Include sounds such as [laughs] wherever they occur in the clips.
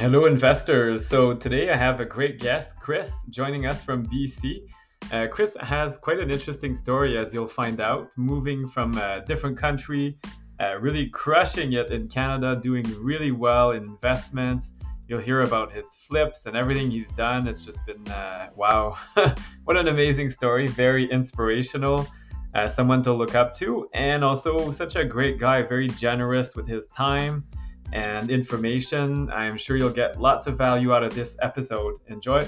Hello, investors. So today I have a great guest, Chris, joining us from BC. Uh, Chris has quite an interesting story, as you'll find out, moving from a different country, uh, really crushing it in Canada, doing really well in investments. You'll hear about his flips and everything he's done. It's just been uh, wow, [laughs] what an amazing story! Very inspirational, uh, someone to look up to, and also such a great guy, very generous with his time and information. I'm sure you'll get lots of value out of this episode. Enjoy.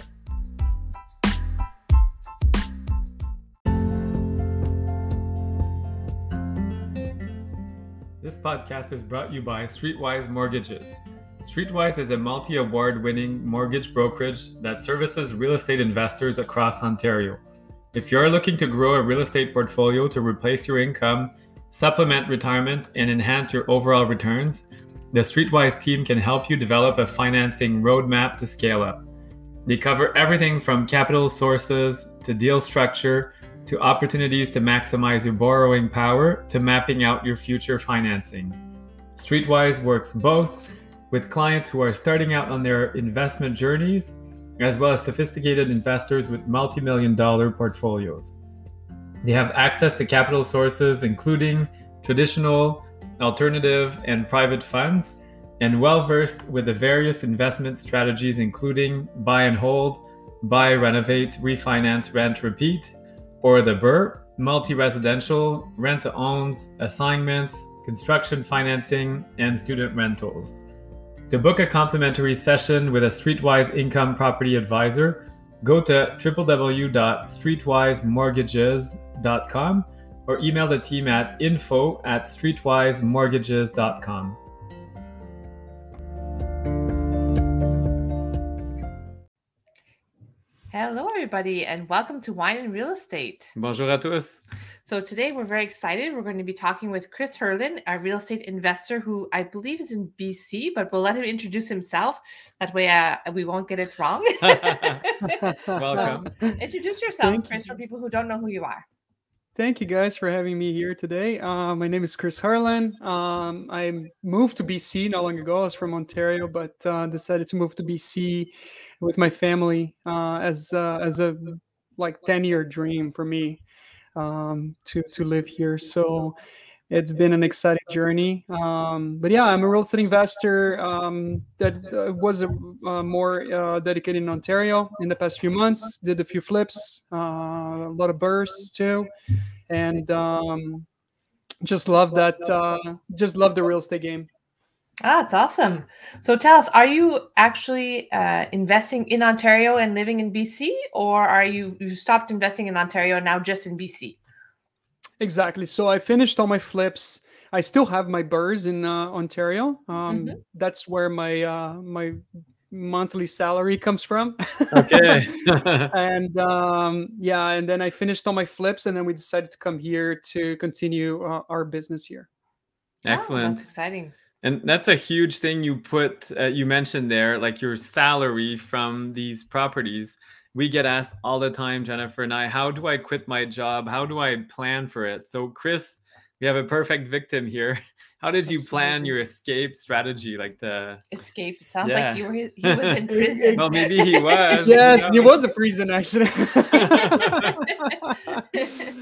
This podcast is brought to you by Streetwise Mortgages. Streetwise is a multi award winning mortgage brokerage that services real estate investors across Ontario. If you're looking to grow a real estate portfolio to replace your income, supplement retirement, and enhance your overall returns, the Streetwise team can help you develop a financing roadmap to scale up. They cover everything from capital sources to deal structure to opportunities to maximize your borrowing power to mapping out your future financing. Streetwise works both with clients who are starting out on their investment journeys as well as sophisticated investors with multi million dollar portfolios. They have access to capital sources including traditional alternative, and private funds, and well versed with the various investment strategies, including buy and hold, buy, renovate, refinance, rent, repeat, or the BRRRR, multi residential, rent to owns, assignments, construction financing, and student rentals. To book a complimentary session with a Streetwise income property advisor, go to www.streetwisemortgages.com or email the team at info at streetwisemortgages.com. Hello, everybody, and welcome to Wine and Real Estate. Bonjour à tous. So, today we're very excited. We're going to be talking with Chris Herlin, a real estate investor who I believe is in BC, but we'll let him introduce himself. That way, uh, we won't get it wrong. [laughs] [laughs] [laughs] Welcome. So, introduce yourself, Thank Chris, you. for people who don't know who you are. Thank you guys for having me here today. Uh, my name is Chris Harlan. Um, I moved to BC not long ago. I was from Ontario, but uh, decided to move to BC with my family uh, as uh, as a like ten year dream for me um, to to live here. So it's been an exciting journey. Um, but yeah, I'm a real estate investor um, that uh, was a, uh, more uh, dedicated in Ontario in the past few months. Did a few flips, uh, a lot of BRRRRs too, and um, just love that. Uh, just love the real estate game. Ah, that's awesome. So, tell us, are you actually investing in Ontario and living in BC, or are you you stopped investing in Ontario now just in BC? Exactly. So I finished all my flips. I still have my BRRRRs in uh, Ontario. Um, Mhm. That's where my uh, my monthly salary comes from. Okay. [laughs] and um, yeah, and then I finished all my flips, and then we decided to come here to continue uh, our business here. Oh, Excellent. that's exciting. And that's a huge thing you put, uh, you mentioned there, like your salary from these properties. We get asked all the time, Jennifer and I, how do I quit my job? How do I plan for it? So, Chris, we have a perfect victim here. [laughs] How did you plan your escape strategy? Like to, Escape. It sounds Yeah. like you were he was in [laughs] prison. well, maybe he was. yes, you it know? was a prison actually. [laughs]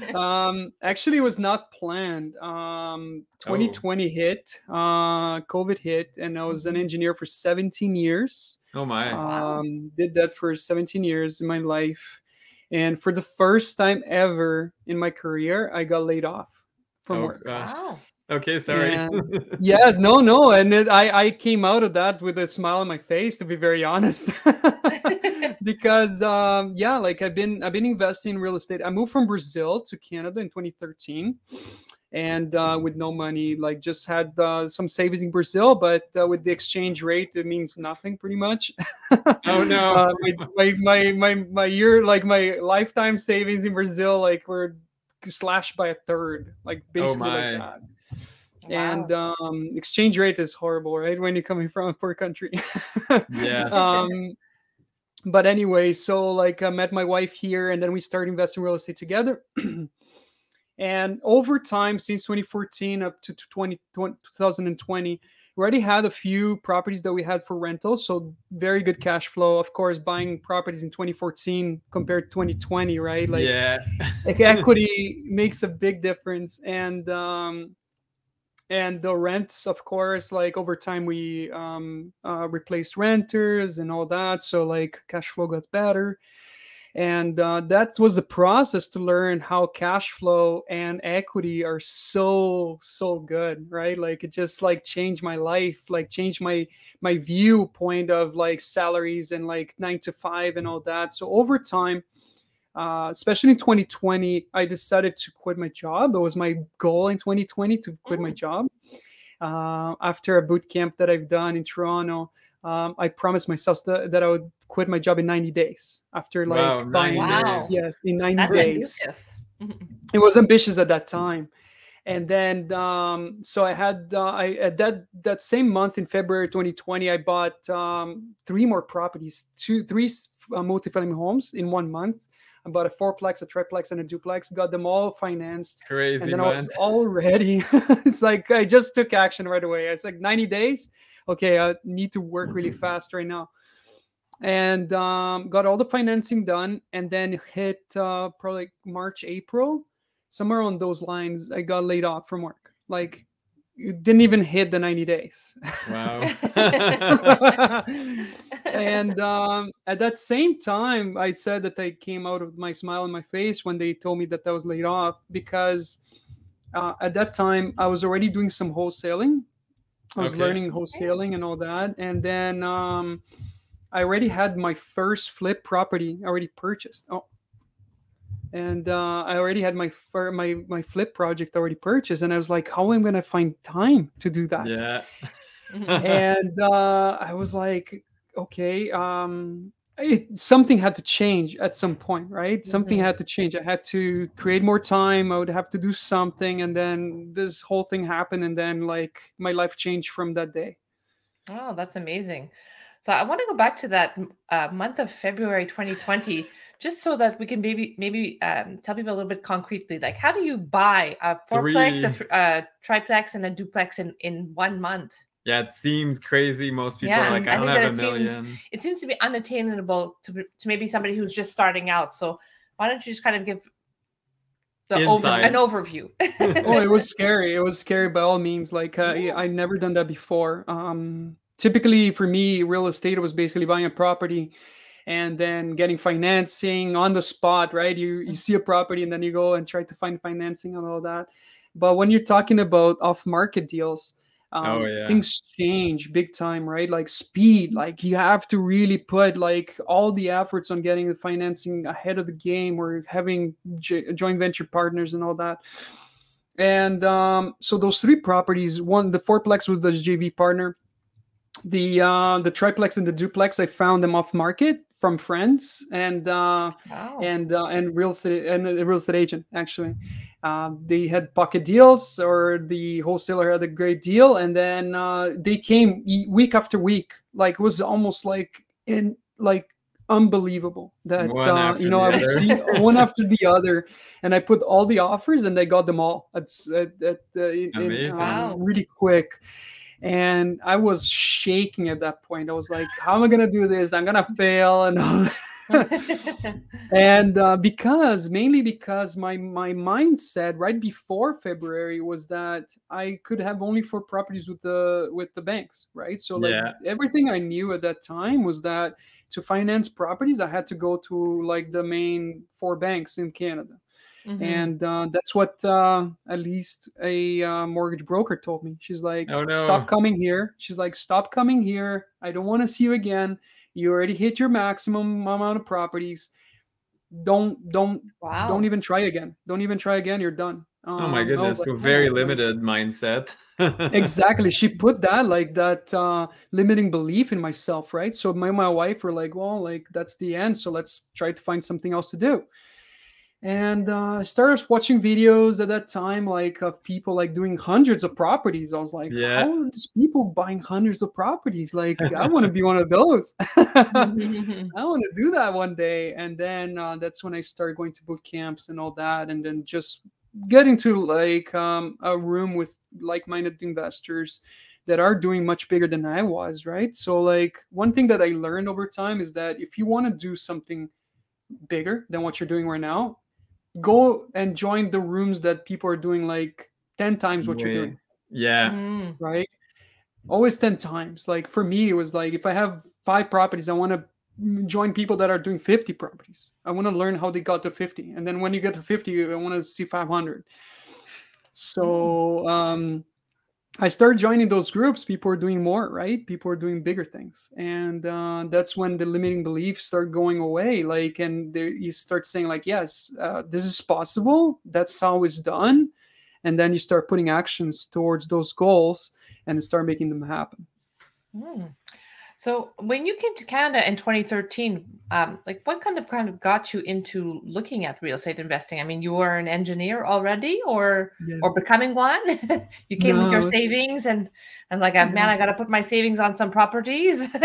[laughs] um, actually, it was not planned. Um, 2020 hit, uh, COVID hit, and I was an engineer for 17 years. Oh my. Um, did that for 17 years in my life, and for the first time ever in my career, I got laid off from Oh, work. gosh. wow. Okay, sorry. [laughs] Yes, no, no, and it, I I came out of that with a smile on my face, to be very honest, [laughs] because um, yeah, like I've been I've been investing in real estate. I moved from Brazil to Canada in 2013, and uh, with no money, like just had uh, some savings in Brazil, but uh, with the exchange rate, it means nothing pretty much. Oh, no. [laughs] uh, my, my my my my year like my lifetime savings in Brazil like were slashed by a third, like basically Oh, like that Wow. and um, exchange rate is horrible, right? When you're coming from a poor country. Yes. [laughs] um, but anyway, so like I met my wife here, and then we started investing real estate together. [clears throat] And over time, since 2014 up to 20, 2020, we already had a few properties that we had for rental. So very good cash flow. Of course, buying properties in 2014 compared to 2020, right? Like, yeah. like [laughs] equity makes a big difference. And um, and the rents of course like over time we um, uh, replaced renters and all that so like cash flow got better and uh, that was the process to learn how cash flow and equity are so so good right like it just like changed my life like changed my my viewpoint of like salaries and like nine to five and all that so over time uh, especially in 2020, I decided to quit my job. It was my goal in 2020 to quit my mm. job. Uh, after a boot camp that I've done in Toronto, um, I promised myself that, that I would quit my job in 90 days. After like wow, buying, wow. yes, in 90 That's days. [laughs] it was ambitious at that time and then um, so I had uh, I at that that same month in February 2020 I bought um, three more properties, two three uh, multifamily homes in one month, I bought a fourplex, a triplex, and a duplex. Got them all financed. Crazy, and then man. I was all ready. [laughs] it's like I just took action right away. It's like 90 days. Okay, I need to work really fast right now. And um, got all the financing done, and then hit uh, probably March, April, somewhere on those lines. I got laid off from work. Like it didn't even hit the 90 days. Wow. [laughs] and um, at that same time, I said that I came out of my smile on my face when they told me that I was laid off because uh, at that time I was already doing some wholesaling. I was okay. learning wholesaling and all that. And then um, I already had my first flip property already purchased. Oh, and uh, I already had my fir- my my flip project already purchased, and I was like, how am I going to find time to do that? Yeah. [laughs] and uh, I was like, okay, um, it, something had to change at some point, right? Mm-hmm. Something had to change. I had to create more time. I would have to do something, and then this whole thing happened, and then like my life changed from that day. Oh, that's amazing. So I want to go back to that uh, month of February 2020 [laughs] just so that we can maybe maybe um, tell people a little bit concretely, like how do you buy a fourplex, a, th- a triplex, and a duplex in in one month? Yeah, it seems crazy. Most people yeah, are like, I, I don't have a million. Seems, it seems to be unattainable to, to maybe somebody who's just starting out. So why don't you just kind of give the over, an overview? [laughs] oh, it was scary. It was scary by all means. Like uh, yeah. I never done that before. Um, typically for me, real estate was basically buying a property and then getting financing on the spot right you you see a property and then you go and try to find financing and all that but when you're talking about off market deals um, oh, yeah. things change big time right? Like speed like you have to really put like all the efforts on getting the financing ahead of the game or having j- joint venture partners and all that. And um, so those three properties one the fourplex was the jv partner the uh, the triplex and the duplex i found them off market from friends and uh, wow. and uh, and real estate and a real estate agent actually. Uh, they had pocket deals or the wholesaler had a great deal, and then uh, they came week after week. Like it was almost like in like unbelievable that uh, you know I would see [laughs] one after the other, and I put all the offers and they got them all. It's at, at, uh, in, wow. really quick and I was shaking at that point. I was like, "How am I gonna do this? I'm gonna fail!" And all [laughs] and uh, because mainly because my my mindset right before February was that I could have only four properties with the with the banks, right? So like yeah. everything I knew at that time was that to finance properties, I had to go to like the main four banks in Canada. Mm-hmm. And uh, that's what uh, at least a uh, mortgage broker told me. She's like, oh, no. stop coming here. She's like, stop coming here. I don't want to see you again. You already hit your maximum amount of properties. Don't don't wow. don't even try again. Don't even try again. You're done. Um, oh my um, goodness, like, a very oh, limited mindset. [laughs] exactly. She put that like that uh limiting belief in myself, right? So my my wife were like, well, like that's the end. So let's try to find something else to do and uh, I started watching videos at that time, like of people like doing hundreds of properties. I was like, yeah. how are these people buying hundreds of properties? Like, I want to be [laughs] one of those. [laughs] [laughs] I want to do that one day. And then uh, that's when I started going to boot camps and all that, and then just getting to like um, a room with like-minded investors that are doing much bigger than I was, right? So like one thing that I learned over time is that if you want to do something bigger than what you're doing right now, go and join the rooms that people are doing like 10 times what Wait. you're doing, Yeah. Mm. right? Always 10 times. Like for me, it was like if I have five properties, I want to join people that are doing 50 properties. I want to learn how they got to 50. And then when you get to 50, I want to see 500. So um, I started joining those groups. People are doing more, right? People are doing bigger things. And uh, that's when the limiting beliefs start going away. Like, and there, you start saying, like, yes, uh, this is possible. That's how it's done. And then you start putting actions towards those goals and start making them happen. Mm. So when you came to Canada in 2013, um, like what kind of kind of got you into looking at real estate investing? I mean, you were an engineer already, or Yes. or becoming one? [laughs] you came with your savings and and like, uh, man, I got to put my savings on some properties. [laughs]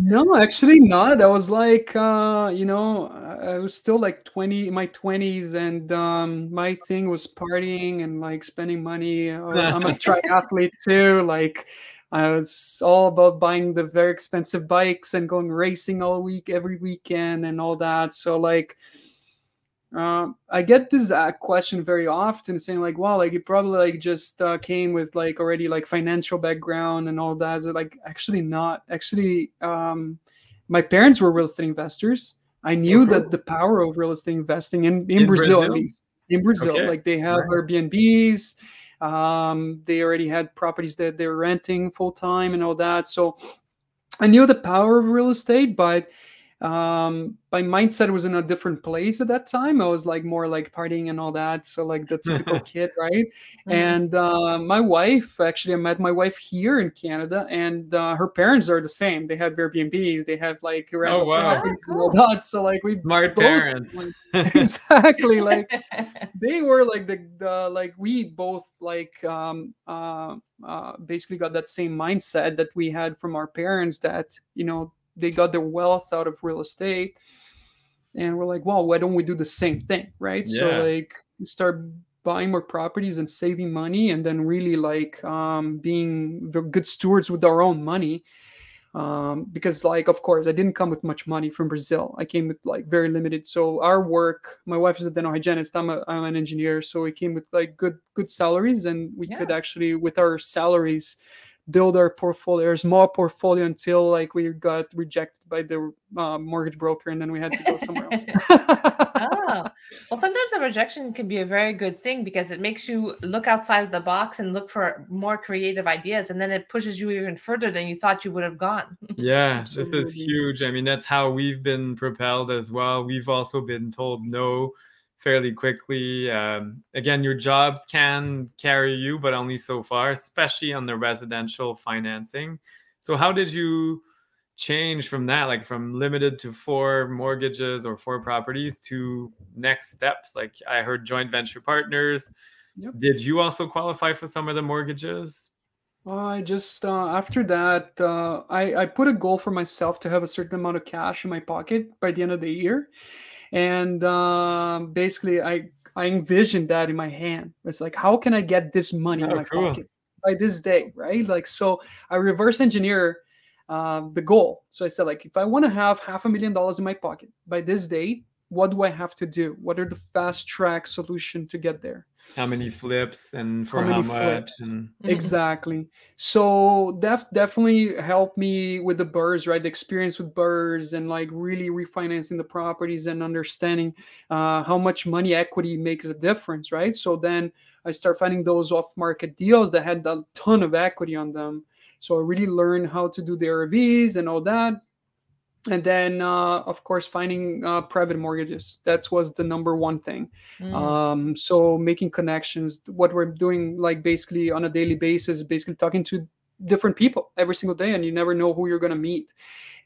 No, actually not. I was like, uh, you know, I was still like 20 in my 20s, and um, my thing was partying and like spending money. [laughs] I'm a triathlete too. Like, I was all about buying the very expensive bikes and going racing all week, every weekend, and all that. So, like, um, I get this uh, question very often, saying like, "Wow, like you probably like just uh, came with like already like financial background and all that." Is it like actually not? Actually, um, my parents were real estate investors. I knew Okay. that the power of real estate investing in, in, In Brazil, at least in Brazil, Okay. like they have Nice. Airbnbs. Um, they already had properties that they're renting full time and all that. So I knew the power of real estate, but um my mindset was in a different place at that time i was like more like partying and all that so like the [laughs] typical kid right Mhm. and uh, my wife actually i met my wife here in canada and uh, her parents are the same they had airbnbs they have like rental wow. properties all cool. that so like we Smart both, parents. like, [laughs] [laughs] exactly like they were like the, the like we both like um uh, uh basically got that same mindset that we had from our parents that you know they got their wealth out of real estate. And we're like well why don't we do the same thing? Right? So like start buying more properties and saving money and then really like um being good stewards with our own money. Um, because like of course i didn't come with much money from brazil. I came with like very limited. So our work my wife is a dental hygienist. I'm, a, I'm an engineer. So we came with like good good salaries and we could actually with our salaries build our portfolio our small portfolio until like we got rejected by the uh, mortgage broker and then we had to go somewhere else [laughs] oh. Well, sometimes a rejection can be a very good thing because it makes you look outside of the box and look for more creative ideas, and then it pushes you even further than you thought you would have gone. [laughs] Yeah, this is huge. I mean, that's how we've been propelled as well. We've also been told no fairly quickly. Um, again, your jobs can carry you, but only so far, especially on the residential financing. So, how did you change from that, like from limited to four mortgages or four properties to next steps? Like, I heard joint venture partners. Yep. Did you also qualify for some of the mortgages? Well, I just uh, after that, uh, I I put a goal for myself to have a certain amount of cash in my pocket by the end of the year, and um, basically I I envisioned that in my hand. It's like how can I get this money in Oh, my cool. pocket by this day, right? Like so, I reverse engineer uh, the goal. So I said like if I want to have half a million dollars in my pocket by this date, what do I have to do? What are the fast track solution to get there? How many flips and for How how, much? flips? And Exactly. So that definitely helped me with the BRRRRs, right? The experience with BRRRRs and like really refinancing the properties and understanding uh, how much money equity makes a difference, right? So then I start finding those off-market deals that had a ton of equity on them. So I really learned how to do the RVs and all that. And then, uh, of course, finding uh, private mortgages. That was the number one thing. Mm. Um, so making connections, what we're doing, like basically on a daily basis, basically talking to different people every single day, and you never know who you're gonna meet.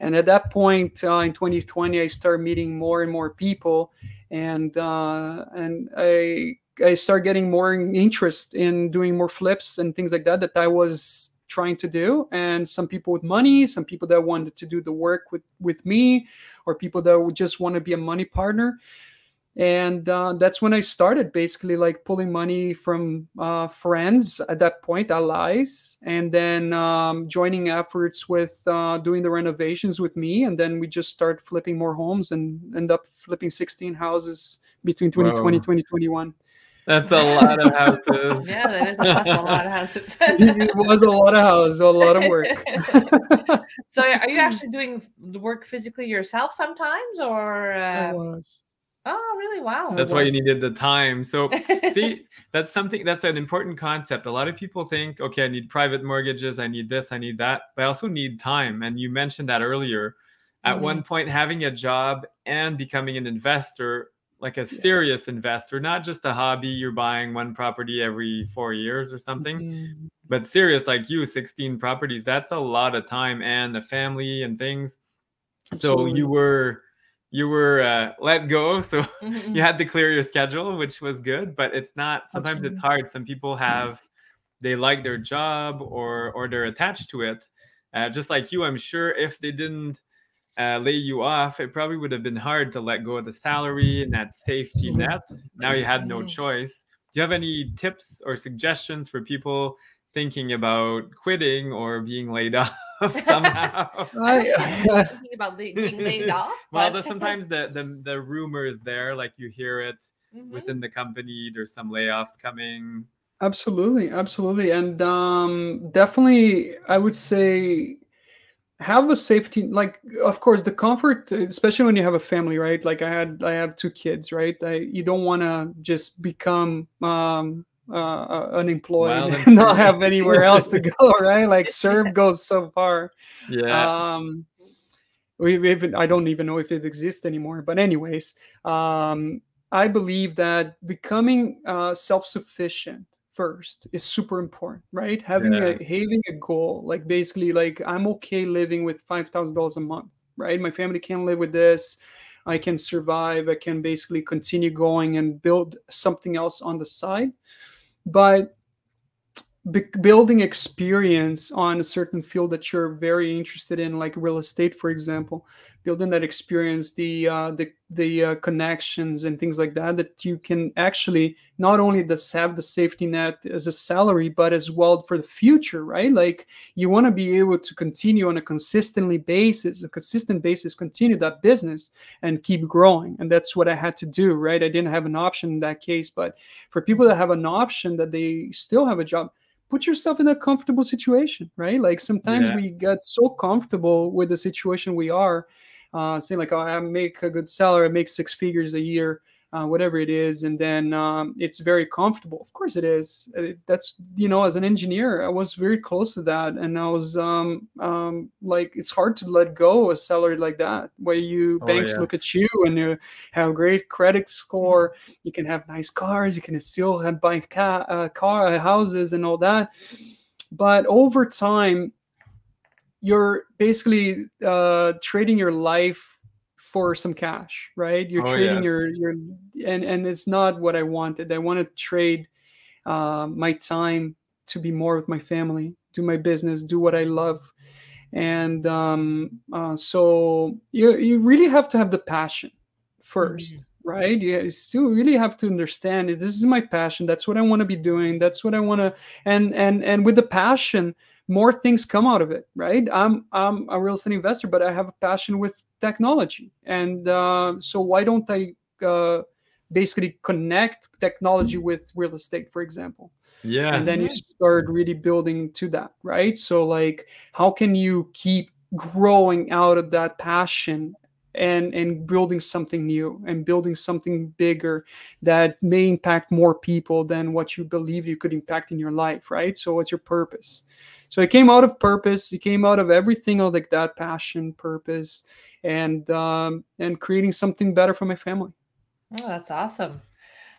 And at that point uh, in 2020, I started meeting more and more people, and uh, and I I start getting more interest in doing more flips and things like that that I was trying to do. And some people with money some people that wanted to do the work with with me or people that would just want to be a money partner. And uh, that's when I started basically like pulling money from uh, friends at that point, allies, and then um, joining efforts with uh, doing the renovations with me, and then we just start flipping more homes and end up flipping 16 houses between 2020 and 2021. That's a lot of houses. yeah, that is a, that's a lot of houses. [laughs] it was a lot of houses, a lot of work. [laughs] so, are you actually doing the work physically yourself sometimes, or? Uh... I was. Oh, really? Wow. That's why you needed the time. So, [laughs] see, that's something that's an important concept. A lot of people think, okay, I need private mortgages, I need this, I need that, but I also need time. And you mentioned that earlier. At mm-hmm. one point, having a job and becoming an investor, like a serious investor, not just a hobby, you're buying one property every four years or something, mm-hmm. but serious like you, 16 properties, that's a lot of time and the family and things. Absolutely. So, you were you were uh, let go so [laughs] mm-hmm. you had to clear your schedule which was good but it's not sometimes Absolutely. it's hard some people have they like their job or or they're attached to it uh, just like you i'm sure if they didn't uh, lay you off it probably would have been hard to let go of the salary and that safety mm-hmm. net now you had no mm-hmm. choice do you have any tips or suggestions for people thinking about quitting or being laid [laughs] off somehow. [laughs] I, [laughs] thinking about being laid off. Well, the, sometimes the, the the rumor is there, like you hear it mm-hmm. within the company. There's some layoffs coming. Absolutely, absolutely, and um, definitely, I would say have a safety like of course the comfort especially when you have a family right like i had i have two kids right I, you don't want to just become um uh, uh, unemployed [laughs] and not have anywhere [laughs] else to go, right? Like CERB [laughs] goes so far. Yeah. Um, we even I don't even know if it exists anymore. But anyways, um, I believe that becoming uh, self-sufficient first is super important, right? Having yeah. a having a goal, like basically, like I'm okay living with five thousand dollars a month, right? My family can live with this. I can survive. I can basically continue going and build something else on the side but building experience on a certain field that you're very interested in like real estate for example building that experience the uh, the the uh, connections and things like that that you can actually not only just have the safety net as a salary but as well for the future right like you want to be able to continue on a consistently basis a consistent basis continue that business and keep growing and that's what i had to do right i didn't have an option in that case but for people that have an option that they still have a job put yourself in a comfortable situation, right? Like sometimes yeah. we get so comfortable with the situation we are, uh, saying like, oh, I make a good salary, I make six figures a year, uh, whatever it is, and then um, it's very comfortable. Of course, it is. Uh, that's you know, as an engineer, I was very close to that, and I was um, um, like, it's hard to let go a salary like that, where you oh, banks yeah. look at you and you have a great credit score, you can have nice cars, you can still have buy ca- uh, car uh, houses and all that, but over time. You're basically uh, trading your life for some cash, right? You're oh, trading yeah. your your and and it's not what I wanted. I want to trade uh, my time to be more with my family, do my business, do what I love, and um, uh, so you you really have to have the passion 1st mm-hmm. right? You still really have to understand it. This is my passion. That's what I want to be doing. That's what I want to and and and with the passion more things come out of it right? I'm i'm a real estate investor but i have a passion with technology. And uh, so why don't i uh, basically connect technology with real estate for example? Yeah. And then you start really building to that right? So like how can you keep growing out of that passion and and building something new and building something bigger that may impact more people than what you believe you could impact in your life right? So what's your purpose so it came out of purpose. It came out of everything like that passion, purpose, and um, and creating something better for my family. Oh, that's awesome.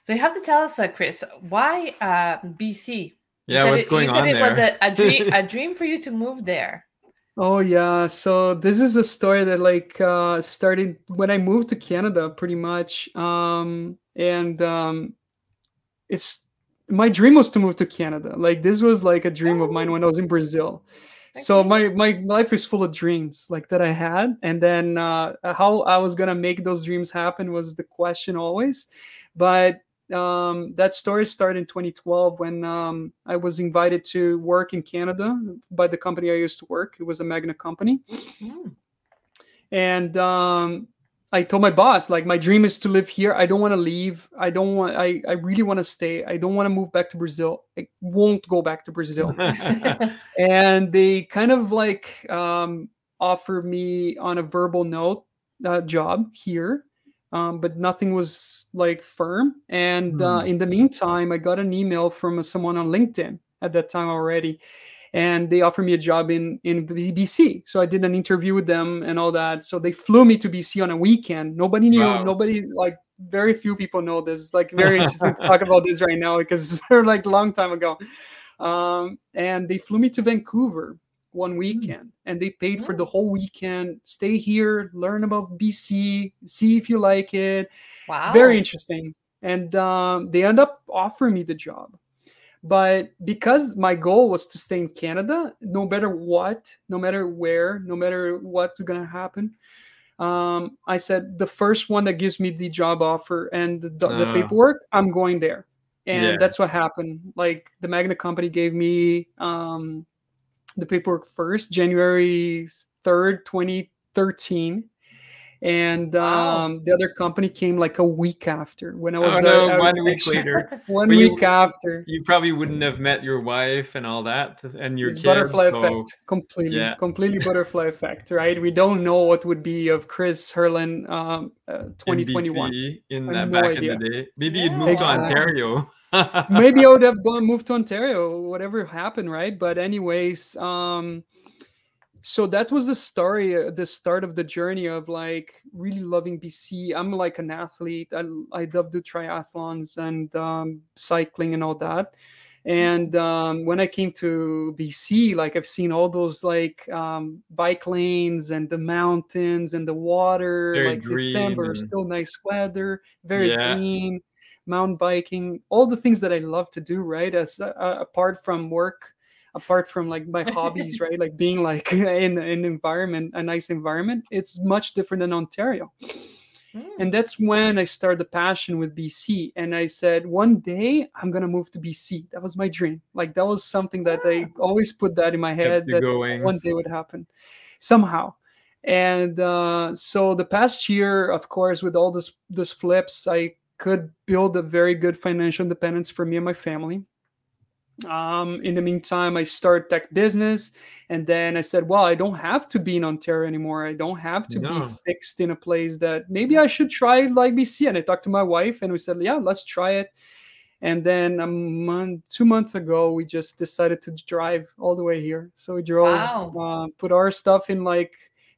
So you have to tell us, uh, Chris, why uh, BC? yeah, what's it, going you on said there? it was a, a dream, [laughs] a dream for you to move there. Oh yeah, so this is a story that like uh, started when I moved to Canada, pretty much, um, and um, it's my dream was to move to Canada. Like this was like a dream of mine when I was in Brazil. So Okay. my my life is full of dreams like that I had, and then uh, how I was gonna make those dreams happen was the question always. But um, that story started in 2012 when um, I was invited to work in Canada by the company I used to work. It was a Magna company, Mm. and um, I told my boss like my dream is to live here. I don't want to leave. I don't want. I I really want to stay. I don't want to move back to Brazil. I won't go back to Brazil [laughs] and they kind of like um, offer me on a verbal note a job here um, but nothing was like firm and uh, Hmm. in the meantime i got an email from someone on linkedin at that time already and they offered me a job in in bc so i did an interview with them and all that so they flew me to bc on a weekend nobody knew Wow. nobody like very few people know this It's, like very interesting to talk [laughs] about this right now because [laughs] they're like a long time ago um, and they flew me to Vancouver one weekend, and they paid for the whole weekend. Stay here, learn about BC, see if you like it. Wow. Very interesting. And um, they end up offering me the job. But because my goal was to stay in Canada, no matter what, no matter where, no matter what's going to happen, um, I said the first one that gives me the job offer and the, the Ah. paperwork, I'm going there. And Yeah. that's what happened. Like the Magna company gave me um, the paperwork first, January 3rd, 2013. And Wow. um, the other company came like a week after when I was oh uh, no, out- one week later. [laughs] One But you- week after. You probably wouldn't have met your wife and all that, and your kids. butterfly so- effect completely yeah. completely butterfly effect right we don't know what would be of chris herlin um uh, in 2021 BC in uh, no back idea. in the day. Maybe you'd Yeah. move to Ontario. maybe i [laughs] would have gone moved to ontario whatever happened right but anyways um so that was the story uh, the start of the journey of like really loving bc i'm like an athlete. I, I love do triathlons and um, cycling and all that. And um, when i came to bc like i've seen all those like um, bike lanes and the mountains and the water Very like december still nice weather very Yeah. green mountain biking all the things that i love to do right? As uh, apart from work apart from like my hobbies right? Like being like [laughs] in an environment a nice environment it's much different than ontario. Mm. and that's when i started the passion with bc and i said one day i'm gonna move to bc that was my dream. Like that was something that i always put that in my head that going. one day would happen somehow. And uh, so the past year of course with all this this flips i could build a very good financial independence for me and my family um, in the meantime i started tech business and then i said well i don't have to be in ontario anymore. I don't have to No. be fixed in a place that maybe i should try like bc and i talked to my wife and we said yeah let's try it. And then a month two months ago we just decided to drive all the way here. So we drove Wow. uh, put our stuff in like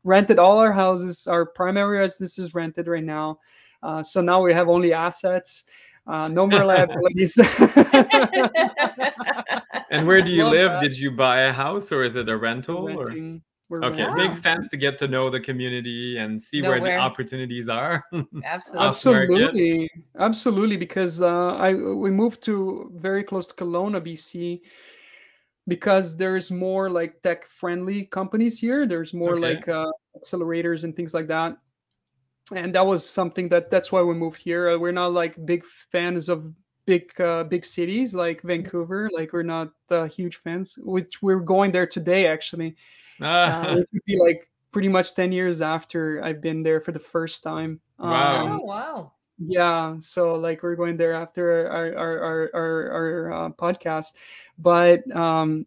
rented all our houses. Our primary residence is rented right now. Uh, so now we have only assets uh, no more liabilities [laughs] And where do you Love live? that. Did you buy a house or is it a rental? Or? We're Okay, it makes sense to get to know the community and see Know where, where- the opportunities are. [laughs] Absolutely. Absolutely absolutely because uh, i we moved to very close to Kelowna bc because there's more like tech friendly companies here there's more Okay. like uh, accelerators and things like that and that was something that that's why we moved here Uh, we're not like big fans of big uh, big cities like vancouver like we're not uh, huge fans which we're going there today actually Ah, uh, it would be like pretty much 10 years after I've been there for the first time. Wow. Oh Um, wow. yeah. So like we're going there after our, our, our, our, our uh, podcast. But um,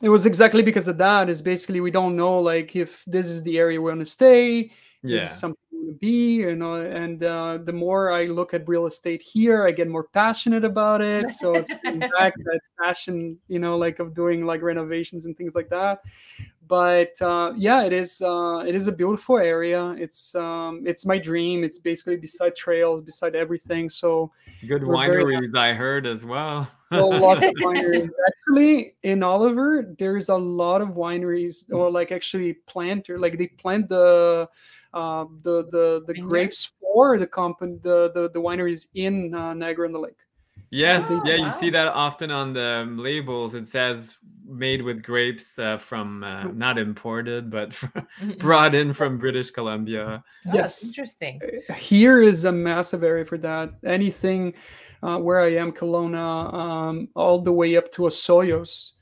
it was exactly because of that is basically we don't know like if this is the area we want to stay. Yeah. is something we want to be, you know, and uh, the more I look at real estate here, I get more passionate about it. So it's [laughs] getting back that passion, you know, like of doing like renovations and things like that but uh, yeah, it is. Uh, it is a beautiful area. It's um, it's my dream. It's basically beside trails, beside everything. So Good we're very wineries, I heard as well. well, lots of [laughs] wineries. Actually, in Oliver, there's a lot of wineries, or like actually planter, like they plant the uh, the the the grapes for the company, the the, the wineries in uh, Niagara on the Lake. Yes, Oh, yeah, you see that often on the um, labels. It says made with grapes uh, from uh, Mm. not imported, but [laughs] [laughs] brought in from British Columbia. Oh, Yes. interesting. here is a massive area for that. Anything uh, where I am, Kelowna, um, all the way up to Osoyoos,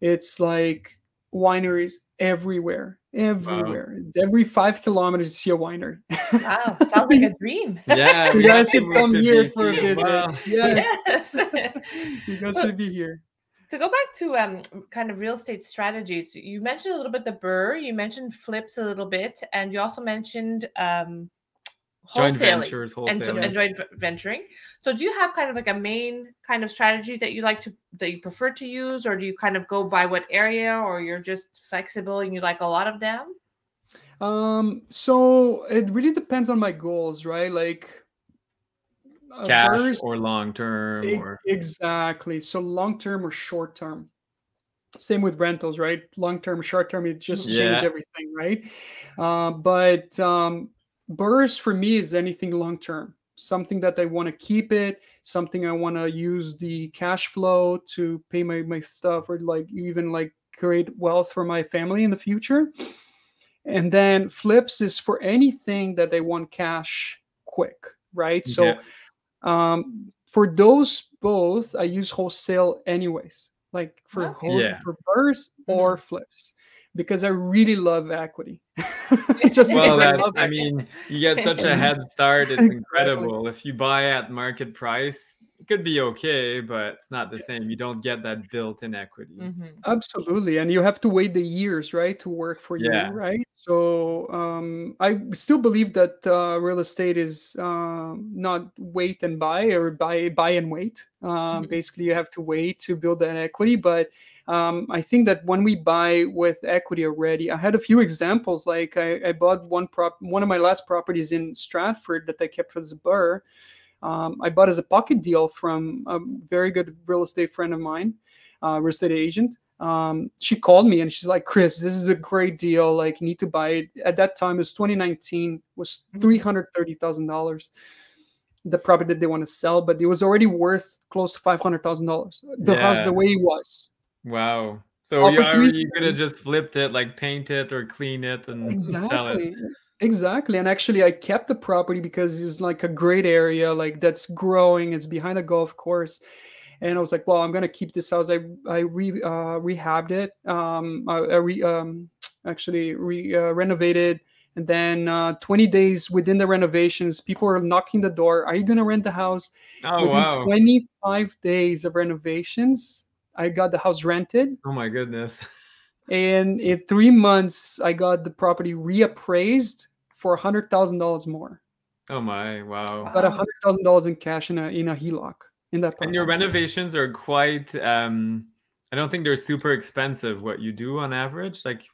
it's like wineries everywhere, everywhere. Every five kilometers, you see a winery. Wow, sounds like a [laughs] dream. Yeah, you guys should come to here for a visit. Wow. Yes, yes. [laughs] [laughs] you guys should be here. to go back to um kind of real estate strategies, you mentioned a little bit the BRRRR, you mentioned flips a little bit, and you also mentioned um Joint wholesaling ventures, and, jo- wholesale. and joint venturing. So do you have kind of like a main kind of strategy that you like to that you prefer to use, or do you kind of go by what area, or you're just flexible and you like a lot of them? Um, so it really depends on my goals, right? Like Cash BRRRRs- or long term or Exactly. So long term or short term. Same with rentals, right? Long term, short term, it just change Yeah. everything, right? Uh, but um, BRRRRs for me is anything long term. Something that I want to keep it, something I want to use the cash flow to pay my, my stuff or like even like create wealth for my family in the future. And then flips is for anything that they want cash quick, right? So Yeah. um, for those both, I use wholesale anyways, like for Okay. wholes- Yeah. for BRRRRs or flips, because I really love equity. It [laughs] [laughs] just well, I love I mean, you get such a head [laughs] start. It's Exactly. incredible. If you buy at market price, it could be okay, but it's not the Yes. same. You don't get that built-in equity. Mhm. Absolutely, and you have to wait the years, right, to work for Yeah. you, right? So um, I still believe that uh, real estate is um, not wait and buy or buy buy and wait. Um, Mhm. Basically, you have to wait to build that equity. But um, I think that when we buy with equity already, I had a few examples. Like I, I bought one prop, one of my last properties in Stratford that I kept as a BRRRR. Um, I bought as a pocket deal from a very good real estate friend of mine, uh, real estate agent um, she called me and she's like, Chris, this is a great deal. Like, you need to buy it. At that time, it was 2019, was Mhm. three hundred thirty thousand dollars. The property that they want to sell, but it was already worth close to five hundred thousand dollars. The house, the way it was, Wow. So you are you could have just flipped it, like paint it or clean it and sell it. exactly, exactly. And actually, I kept the property because it's like a great area, like that's growing. It's behind a golf course. and I was like, well, I'm gonna keep this house. I I re uh, rehabbed it. Um, I, I re um actually re uh, renovated, and then uh, 20 days within the renovations, people are knocking the door. Are you gonna rent the house? Oh within wow. 25 days of renovations, I got the house rented, Oh my goodness. [laughs] and in three months, I got the property reappraised for a hundred thousand dollars more. Oh my wow. About a hundred thousand dollars in cash in a in a HELOC in that. And your renovations are quite um I don't think they're super expensive what you do on average. Like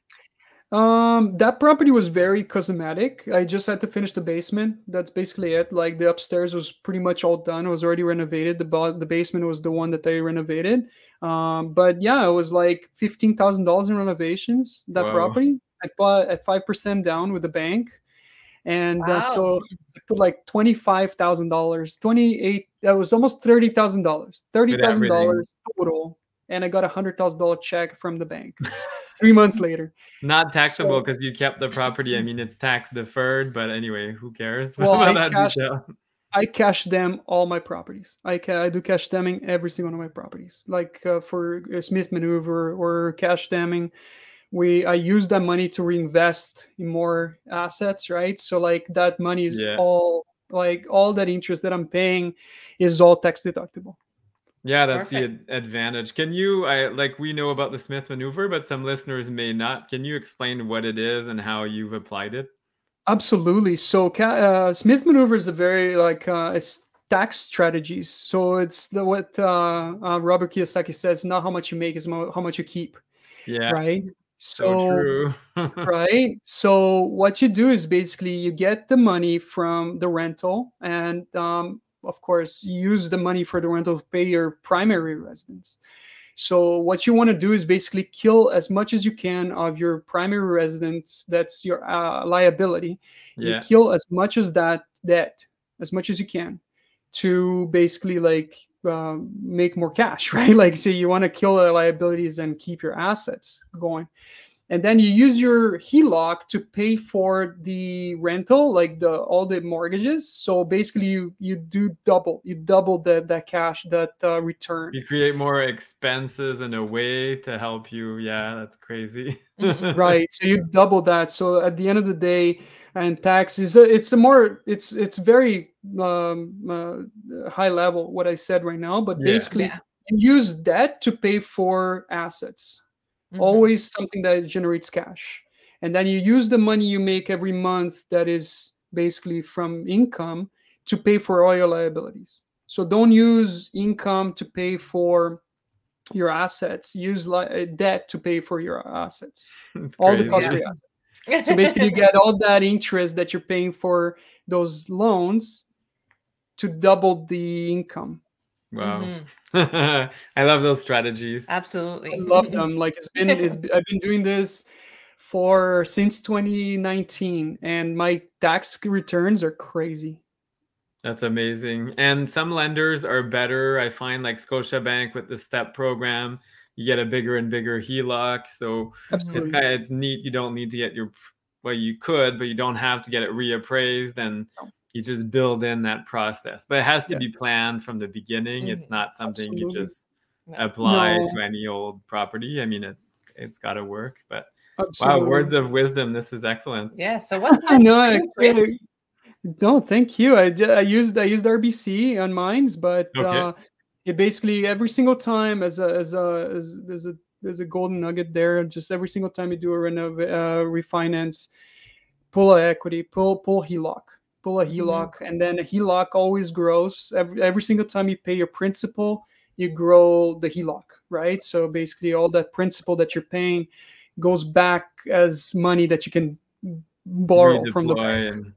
Um, that property was very cosmetic. I just had to finish the basement. That's basically it. Like the upstairs was pretty much all done. It was already renovated. The bo- the basement was the one that they renovated. Um, but yeah, it was like fifteen thousand dollars in renovations. That Wow. property I bought at five percent down with the bank, and uh, so I put like twenty five thousand dollars, twenty eight. That was almost thirty thousand dollars, thirty thousand dollars total, and I got a hundred thousand dollar check from the bank. [laughs] Three months later. not taxable So- because you kept the property. I mean it's tax deferred, but anyway, who cares [laughs] Well, about I that cashed- I cash them all my properties. I ca- I do cash damming every single one of my properties. Like uh, for Smith Maneuver or cash damming, we I use that money to reinvest in more assets, right? So like that money is Yeah. all like all that interest that I'm paying is all tax deductible. Yeah, that's Perfect. the ad- advantage. Can you I like we know about the Smith maneuver, but some listeners may not. Can you explain what it is and how you've applied it? Absolutely. So uh, Smith Maneuver is a very like uh, it's tax strategies. So it's the what uh, uh, Robert Kiyosaki says: not how much you make, is mo- how much you keep. Yeah, Right. so true. [laughs] right? So what you do is basically you get the money from the rental, and um, of course, use the money for the rental to pay your primary residence. So what you want to do is basically kill as much as you can of your primary residence. That's your uh, liability. You kill as much as that debt as much as you can. to basically like uh, make more cash, [laughs] right? Like, say you want to kill the liabilities and keep your assets going and then you use your HELOC to pay for the rental, like the all the mortgages. So basically, you you do double, you double the that cash that uh, return. You create more expenses in a way to help you. Yeah, that's crazy. Mm-hmm. [laughs] right. So you double that. So at the end of the day, and taxes, it's a more it's it's very um, uh, high level what I said right now, but yeah. basically. Yeah. Use debt to pay for assets mm-hmm. always something that generates cash. And then you use the money you make every month that is basically from income to pay for all your liabilities. So don't use income to pay for your assets. Use li- uh, debt to pay for your assets. [laughs] All the cost yeah. assets. So basically you get all that interest that you're paying for those loans to double the income Wow. Mm-hmm. [laughs] I love those strategies. Absolutely. I love [laughs] them. Like it's been it's, I've been doing this for since 2019 and my tax returns are crazy. That's amazing. And some lenders are better. I find like Scotiabank with the STEP program, you get a bigger and bigger HELOC. So Absolutely. it's kind of, it's neat. You don't need to get your well, you could, but you don't have to get it reappraised. And you just build in that process but it has to yeah. be planned from the beginning mm-hmm. it's not something Absolutely. you just apply no. to any old property i mean it, it's got to work but Absolutely. wow words of wisdom this is excellent yeah so [laughs] what I know, I, no thank you I, I used i used rbc on mines but okay. uh it basically every single time as a as a as, as a there's a golden nugget there just every single time you do a renov uh, refinance pull a equity pull pull heloc pull a HELOC, mm-hmm. and then a HELOC always grows. Every, every single time you pay your principal, you grow the HELOC, right? So basically, all that principal that you're paying goes back as money that you can borrow Redeploy from the bank. And,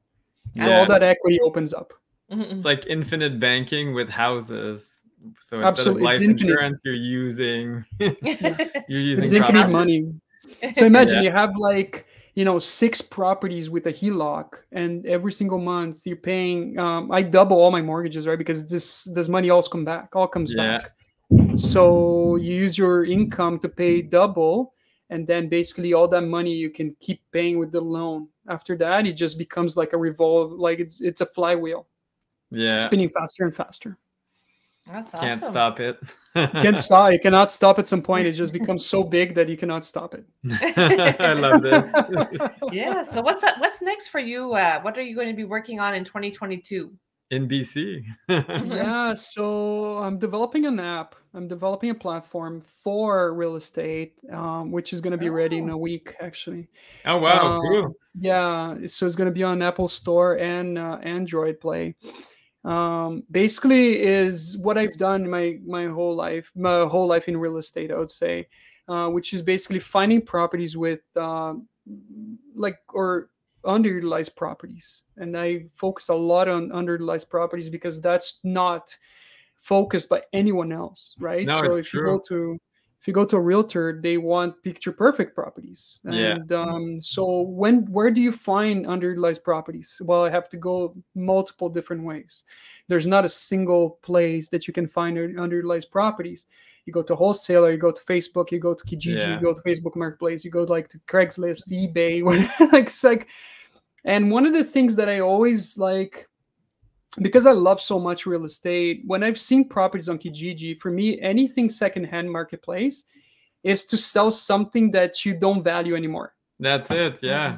yeah. So all that equity opens up. Mm-hmm. It's like infinite banking with houses. So instead Absolutely. of life insurance, you're using [laughs] [laughs] you're using it's infinite money. [laughs] So imagine yeah. you have like you know six properties with a HELOC, and every single month you're paying. Um, I double all my mortgages, right? Because this this money all come back, all comes yeah. back. So you use your income to pay double, and then basically all that money you can keep paying with the loan. After that, it just becomes like a revolve, like it's it's a flywheel. Yeah, spinning faster and faster. That's Can't stop it. Can't [laughs] stop. You cannot stop at some point. It just becomes so big that you cannot stop it. [laughs] I love this. [laughs] yeah. So what's that, what's next for you? Uh, what are you going to be working on in 2022? In BC. yeah. So I'm developing an app. I'm developing a platform for real estate, um, which is going to be oh. ready in a oh. week, actually. Oh wow! Um, cool. Yeah. So it's going to be on Apple Store and uh, Android Play um, basically is what I've done my my whole life, my whole life in real estate, I would say, uh, which is basically finding properties with uh, like or underutilized properties, and I focus a lot on underutilized properties because that's not focused by anyone else, right? No, so if true. you go to if you go to a realtor, they want picture perfect properties. And yeah. um, so when where do you find underutilized properties? Well, I have to go multiple different ways. There's not a single place that you can find underutilized properties. You go to wholesaler, you go to Facebook, you go to Kijiji, yeah. you go to Facebook Marketplace, you go like to Craigslist, eBay, [laughs] like it's like. And one of the things that I always like because I love so much real estate, when I've seen properties on Kijiji, for me, anything secondhand marketplace is to sell something that you don't value anymore. That's it. Yeah.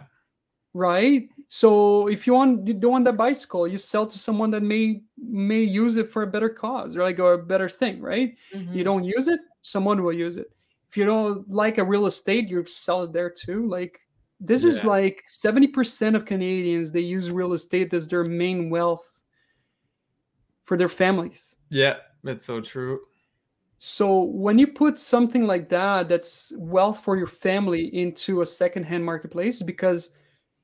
Right. So if you want you don't want that bicycle, you sell to someone that may may use it for a better cause or like or a better thing, right? Mm-hmm. You don't use it, someone will use it. If you don't like a real estate, you sell it there too. Like this yeah. is like 70% of Canadians they use real estate as their main wealth for their families. Yeah, that's so true. So when you put something like that, that's wealth for your family into a secondhand marketplace, because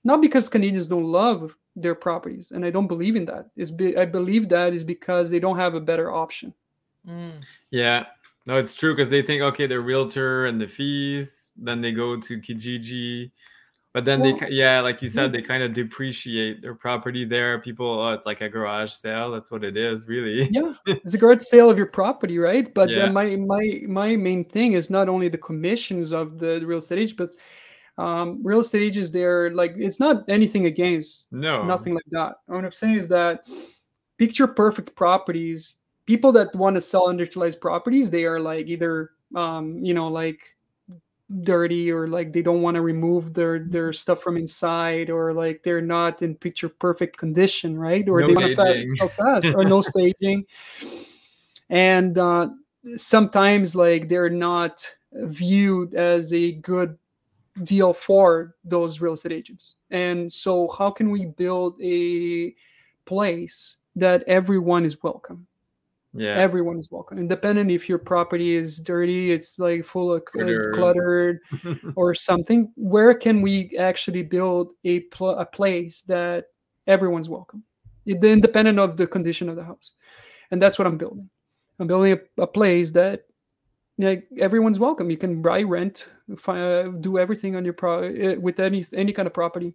not because Canadians don't love their properties, and I don't believe in that. Is be, I believe that is because they don't have a better option. Mm. Yeah, no, it's true because they think okay, the realtor and the fees, then they go to Kijiji But then Well, they, yeah, like you said, they kind of depreciate their property there. People, oh, it's like a garage sale. That's what it is, really. yeah [laughs] it's a garage sale of your property right but Yeah. my my my main thing is not only the commissions of the real estate agent but um real estate agents they're like it's not anything against No, nothing like that what i'm saying is that picture perfect properties people that want to sell underutilized properties they are like either um you know like dirty or like they don't want to remove their their stuff from inside or like they're not in picture perfect condition right? Or No they want to staging. sell fast or no [laughs] staging. And uh sometimes like they're not viewed as a good deal for those real estate agents. And so how can we build a place that everyone is welcome yeah, everyone is welcome. Independent if your property is dirty it's like full of uh, Critters. cluttered [laughs] or something where can we actually build a, pl- a place that everyone's welcome? It- independent of the condition of the house. And that's what i'm building. I'm building a, a place that like everyone's welcome. You can buy rent fi- uh, do everything on your pro uh, with any any kind of property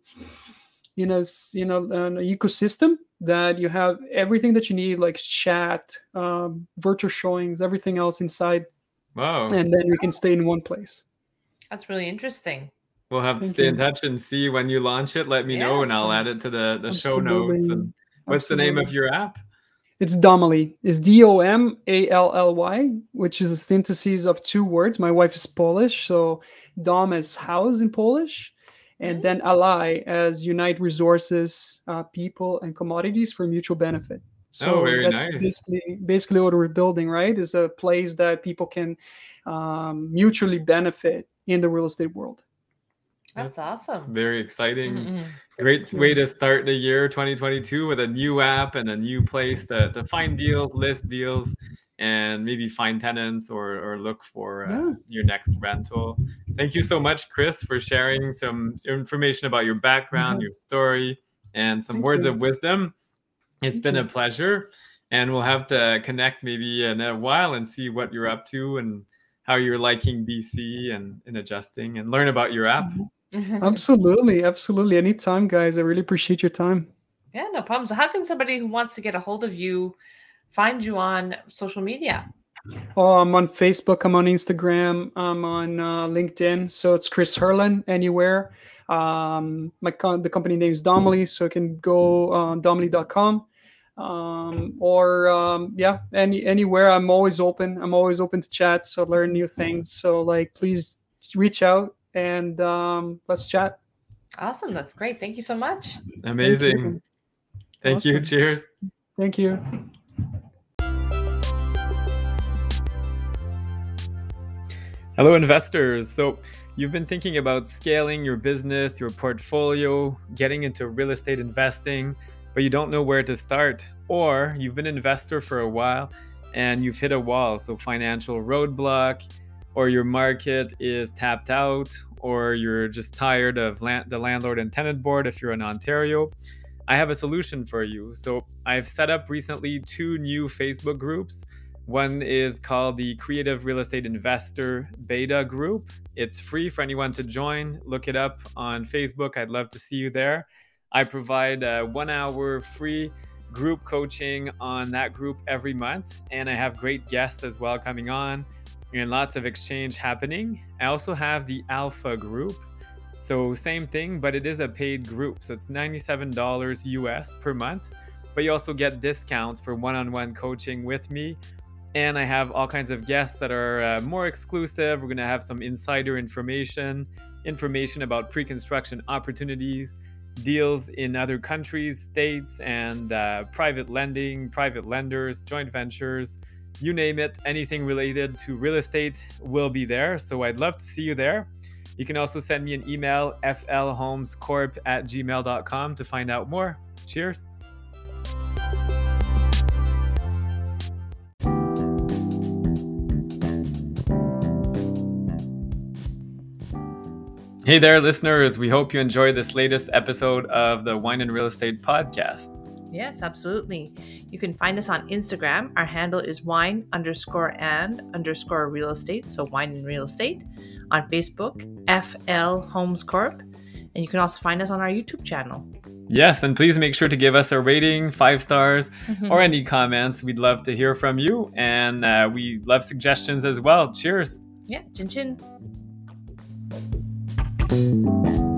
you know s- you know an ecosystem that you have everything that you need like chat um, virtual showings everything else inside wow. and then you can stay in one place That's really interesting. We'll have to Thank stay in touch and see when you launch it. Let me know, and I'll add it to the the show notes. And what's the name of your app? It's Domally. It's D O M A L L Y, which is a synthesis of two words. My wife is Polish, so Dom is house in Polish, and Mm. then Ally as unite resources, uh, people, and commodities for mutual benefit. So Oh, very that's nice. basically basically what we're building, right? Is a place that people can um, mutually benefit in the real estate world. That's awesome. Very exciting. Mm-mm. Great way to start the year 2022 with a new app and a new place to, to find deals, list deals, and maybe find tenants or, or look for uh, Yeah. your next rental. Thank you so much, Chris, for sharing some information about your background, Mhm. your story, and some Thank words you. of wisdom. It's Thank been a pleasure. And we'll have to connect maybe in a while and see what you're up to and how you're liking BC and, and adjusting and learn about your app. [laughs] Absolutely, absolutely. Anytime, guys. I really appreciate your time. yeah, no problem. So, how can somebody who wants to get a hold of you find you on social media? Oh, I'm on Facebook. I'm on Instagram. I'm on uh, LinkedIn. So it's Chris Herlin anywhere. Um, my con- the company name is Domally, so you can go on domally.com. Um, or um, yeah, any anywhere. I'm always open. I'm always open to chat. So learn new things. So like, please reach out and um, let's chat. Awesome. That's great. Thank you so much. Amazing. Thank you. Awesome. Cheers. Thank you. Hello, investors. So, you've been thinking about scaling your business, your portfolio, getting into real estate investing, but you don't know where to start. Or you've been an investor for a while and you've hit a wall. So, financial roadblock, or your market is tapped out, or you're just tired of land- the landlord and tenant board if you're in Ontario. I have a solution for you. So, I've set up recently two new Facebook groups. One is called the Creative Real Estate Investor Beta Group. It's free for anyone to join. Look it up on Facebook. I'd love to see you there. I provide a one hour free group coaching on that group every month. And I have great guests as well coming on and lots of exchange happening. I also have the Alpha Group. So, same thing, but it is a paid group. So, it's $97 US per month. But you also get discounts for one on one coaching with me and I have all kinds of guests that are uh, more exclusive. We're going to have some insider information, information about pre construction opportunities, deals in other countries, states, and uh, private lending, private lenders, joint ventures, you name it, anything related to real estate will be there. So I'd love to see you there. You can also send me an email, flhomescorp at gmail.com, to find out more. Cheers. Hey there, listeners. We hope you enjoyed this latest episode of the Wine and Real Estate Podcast. Yes, absolutely. You can find us on Instagram. Our handle is wine underscore and underscore real estate. So wine and real estate. On Facebook, FL Homes Corp. And you can also find us on our YouTube channel. Yes, and please make sure to give us a rating, five stars, Mhm. or any comments. We'd love to hear from you, and uh, we love suggestions as well. Cheers. Yeah, chin chin. Thank you.